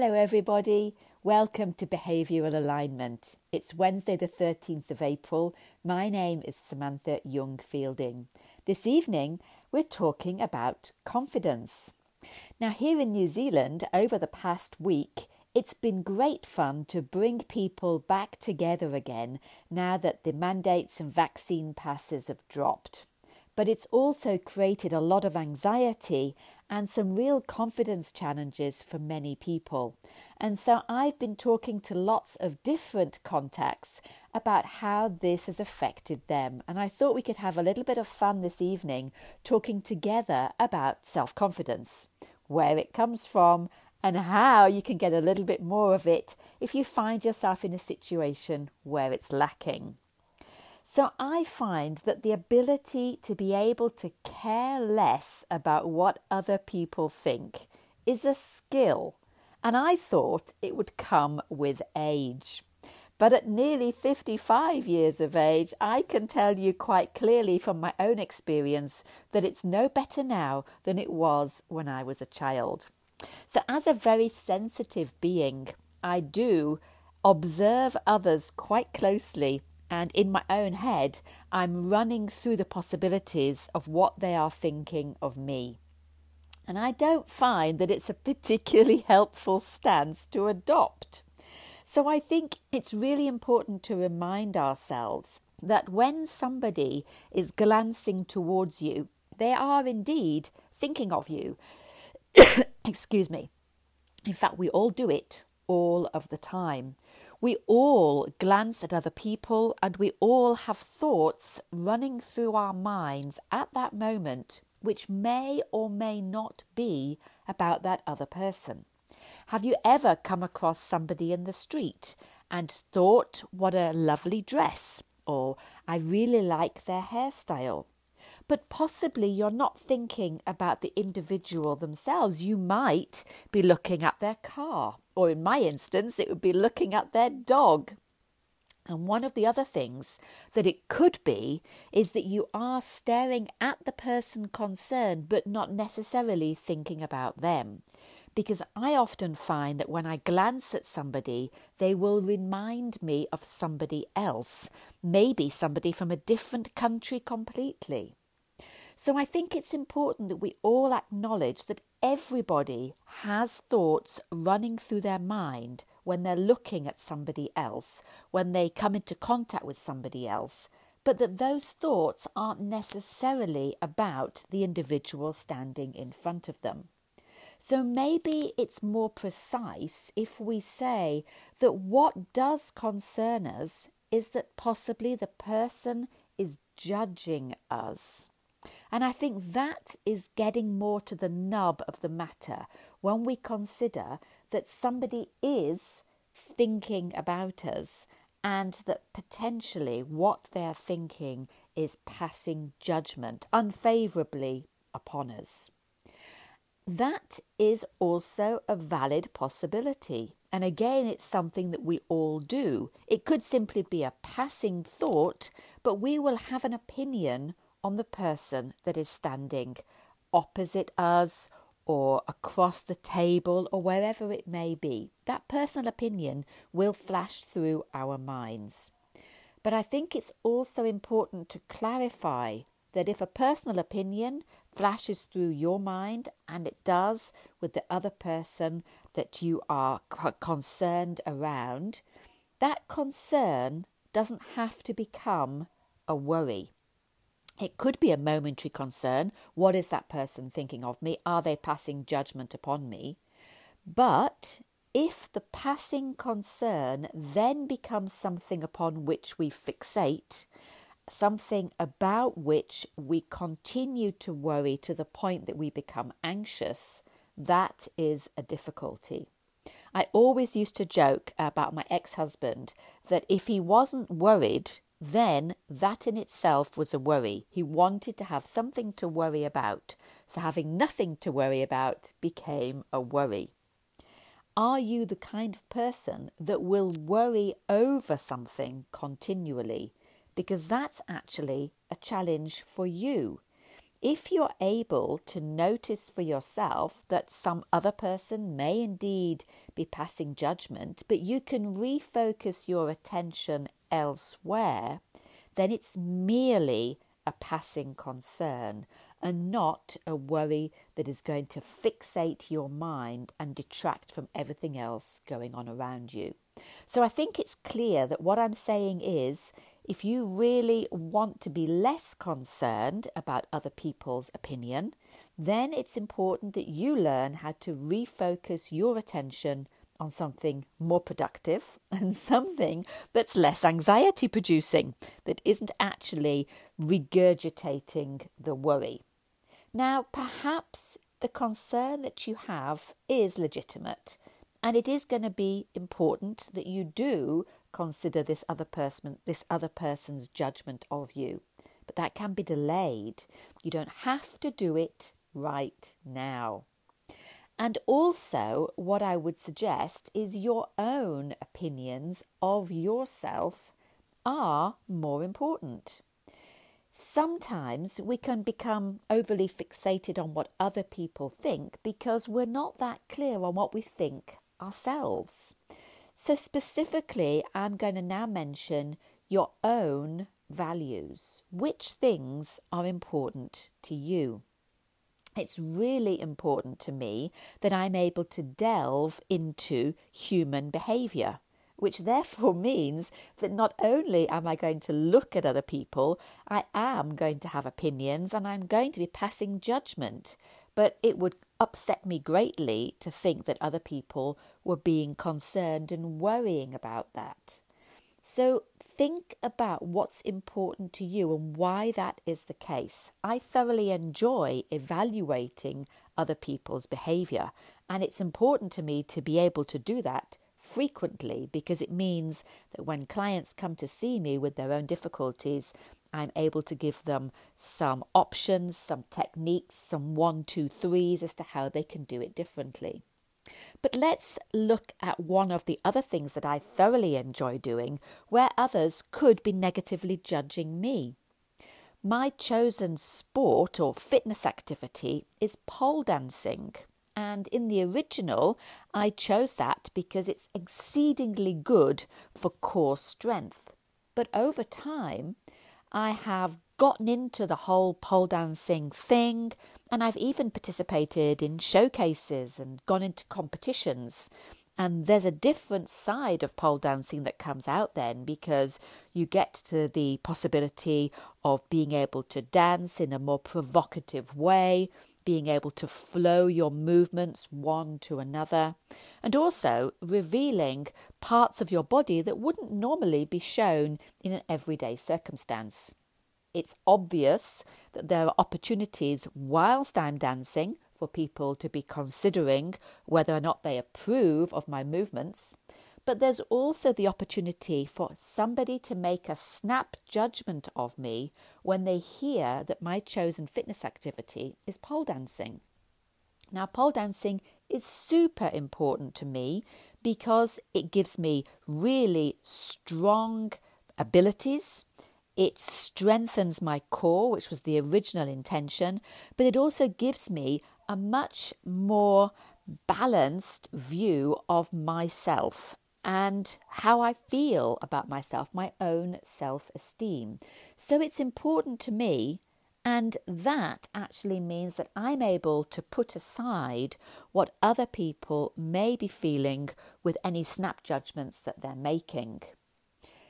Hello, everybody. Welcome to Behavioural Alignment. It's Wednesday, the 13th of April. My name is Samantha Young Fielding. This evening, we're talking about confidence. Now, here in New Zealand, over the past week, it's been great fun to bring people back together again now that the mandates and vaccine passes have dropped. But it's also created a lot of anxiety and some real confidence challenges for many people. And so I've been talking to lots of different contacts about how this has affected them. And I thought we could have a little bit of fun this evening talking together about self confidence, where it comes from, and how you can get a little bit more of it if you find yourself in a situation where it's lacking. So I find that the ability to be able to care less about what other people think is a skill, and I thought it would come with age. But at nearly 55 years of age, I can tell you quite clearly from my own experience that it's no better now than it was when I was a child. So, as a very sensitive being, I do observe others quite closely, and in my own head, I'm running through the possibilities of what they are thinking of me. And I don't find that it's a particularly helpful stance to adopt. So I think it's really important to remind ourselves that when somebody is glancing towards you, they are indeed thinking of you. Excuse me. In fact, we all do it all of the time. We all glance at other people and we all have thoughts running through our minds at that moment which may or may not be about that other person. Have you ever come across somebody in the street and thought, what a lovely dress, or I really like their hairstyle? but possibly you're not thinking about the individual themselves. You might be looking at their car, or in my instance, it would be looking at their dog. And one of the other things that it could be is that you are staring at the person concerned, but not necessarily thinking about them. Because I often find that when I glance at somebody, they will remind me of somebody else, maybe somebody from a different country completely. So I think it's important that we all acknowledge that everybody has thoughts running through their mind when they're looking at somebody else, when they come into contact with somebody else, but that those thoughts aren't necessarily about the individual standing in front of them. So maybe it's more precise if we say that what does concern us is that possibly the person is judging us. And I think that is getting more to the nub of the matter when we consider that somebody is thinking about us and that potentially what they're thinking is passing judgment unfavourably upon us. That is also a valid possibility. And again, it's something that we all do. It could simply be a passing thought, but we will have an opinion on the person that is standing opposite us or across the table or wherever it may be. That personal opinion will flash through our minds. But I think it's also important to clarify that if a personal opinion flashes through your mind, and it does with the other person that you are concerned around, that concern doesn't have to become a worry. It could be a momentary concern. What is that person thinking of me? Are they passing judgment upon me? But if the passing concern then becomes something upon which we fixate, something about which we continue to worry to the point that we become anxious, that is a difficulty. I always used to joke about my ex husband that if he wasn't worried, then that in itself was a worry. He wanted to have something to worry about. So having nothing to worry about became a worry. Are you the kind of person that will worry over something continually? Because that's actually a challenge for you. If you're able to notice for yourself that some other person may indeed be passing judgment, but you can refocus your attention elsewhere, then it's merely a passing concern and not a worry that is going to fixate your mind and detract from everything else going on around you. So I think it's clear that what I'm saying is if you really want to be less concerned about other people's opinion, then it's important that you learn how to refocus your attention on something more productive and something that's less anxiety producing, that isn't actually regurgitating the worry. Now, perhaps the concern that you have is legitimate, and it is going to be important that you do consider this other person this other person's judgment of you. But that can be delayed. You don't have to do it right now. And also, what I would suggest is your own opinions of yourself are more important. Sometimes we can become overly fixated on what other people think because we're not that clear on what we think ourselves. So, specifically, I'm going to now mention your own values. Which things are important to you? it's really important to me that I'm able to delve into human behavior, which therefore means that not only am I going to look at other people, I am going to have opinions and I'm going to be passing judgment. But it would upset me greatly to think that other people were being concerned and worrying about that. So think about what's important to you and why that is the case. I thoroughly enjoy evaluating other people's behavior, and it's important to me to be able to do that frequently because it means that when clients come to see me with their own difficulties, I'm able to give them some options, some techniques, some one, two, threes as to how they can do it differently. But let's look at one of the other things that I thoroughly enjoy doing where others could be negatively judging me. My chosen sport or fitness activity is pole dancing. And in the original, I chose that because it's exceedingly good for core strength. But over time, I have gotten into the whole pole dancing thing, and I've even participated in showcases and gone into competitions. And there's a different side of pole dancing that comes out then because you get to the possibility of being able to dance in a more provocative way, being able to flow your movements one to another, and also revealing parts of your body that wouldn't normally be shown in an everyday circumstance it's obvious that there are opportunities whilst I'm dancing for people to be considering whether or not they approve of my movements. But there's also the opportunity for somebody to make a snap judgment of me when they hear that my chosen fitness activity is pole dancing. Now, pole dancing is super important to me because it gives me really strong abilities it strengthens my core, which was the original intention, but it also gives me a much more balanced view of myself and how I feel about myself, my own self esteem. So it's important to me, and that actually means that I'm able to put aside what other people may be feeling with any snap judgments that they're making.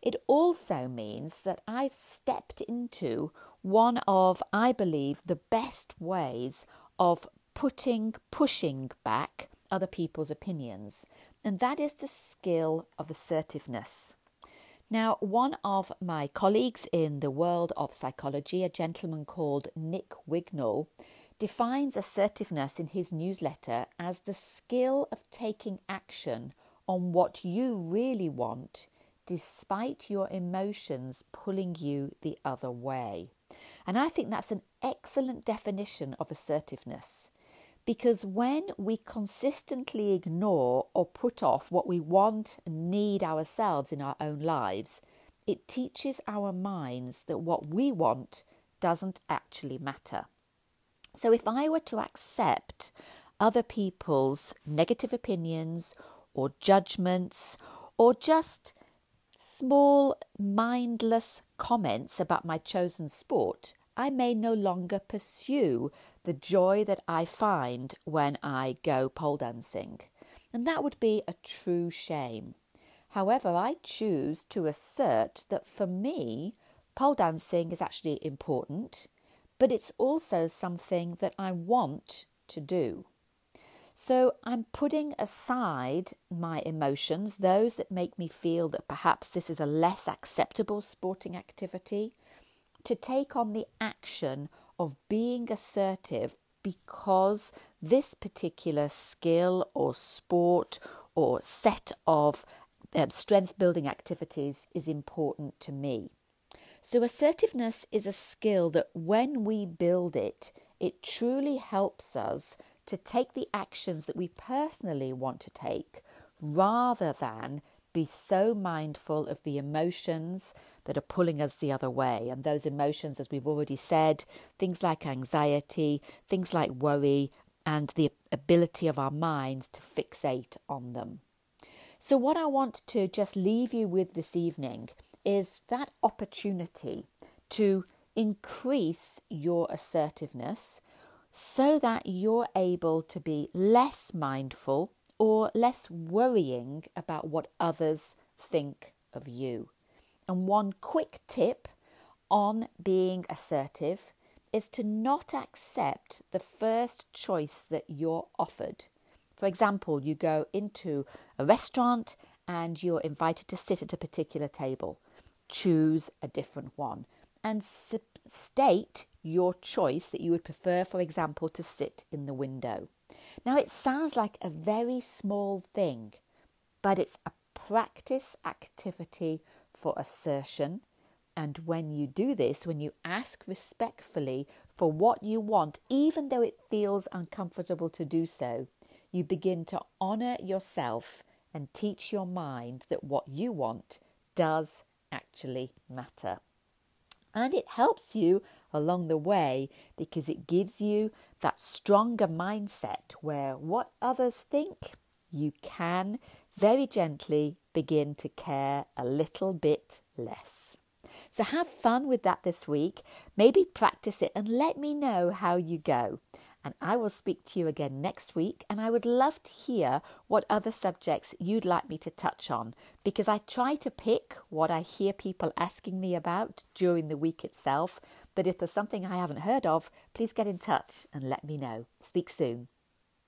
It also means that I've stepped into one of, I believe, the best ways of putting, pushing back other people's opinions, and that is the skill of assertiveness. Now, one of my colleagues in the world of psychology, a gentleman called Nick Wignall, defines assertiveness in his newsletter as the skill of taking action on what you really want despite your emotions pulling you the other way. And I think that's an excellent definition of assertiveness. Because when we consistently ignore or put off what we want and need ourselves in our own lives, it teaches our minds that what we want doesn't actually matter. So if I were to accept other people's negative opinions or judgments or just small mindless comments about my chosen sport, I may no longer pursue the joy that I find when I go pole dancing. And that would be a true shame. However, I choose to assert that for me, pole dancing is actually important, but it's also something that I want to do. So I'm putting aside my emotions, those that make me feel that perhaps this is a less acceptable sporting activity, to take on the action of being assertive because this particular skill or sport or set of um, strength building activities is important to me. So, assertiveness is a skill that when we build it, it truly helps us to take the actions that we personally want to take rather than be so mindful of the emotions that are pulling us the other way. And those emotions, as we've already said, things like anxiety, things like worry, and the ability of our minds to fixate on them. So, what I want to just leave you with this evening is that opportunity to increase your assertiveness so that you're able to be less mindful or less worrying about what others think of you. And one quick tip on being assertive is to not accept the first choice that you're offered. For example, you go into a restaurant and you're invited to sit at a particular table. Choose a different one and state your choice that you would prefer, for example, to sit in the window. Now, it sounds like a very small thing, but it's a practice activity for assertion. And when you do this, when you ask respectfully for what you want, even though it feels uncomfortable to do so, you begin to honour yourself and teach your mind that what you want does actually matter. And it helps you along the way because it gives you that stronger mindset where what others think, you can very gently begin to care a little bit less. So have fun with that this week. Maybe practice it and let me know how you go. And I will speak to you again next week. And I would love to hear what other subjects you'd like me to touch on because I try to pick what I hear people asking me about during the week itself. But if there's something I haven't heard of, please get in touch and let me know. Speak soon.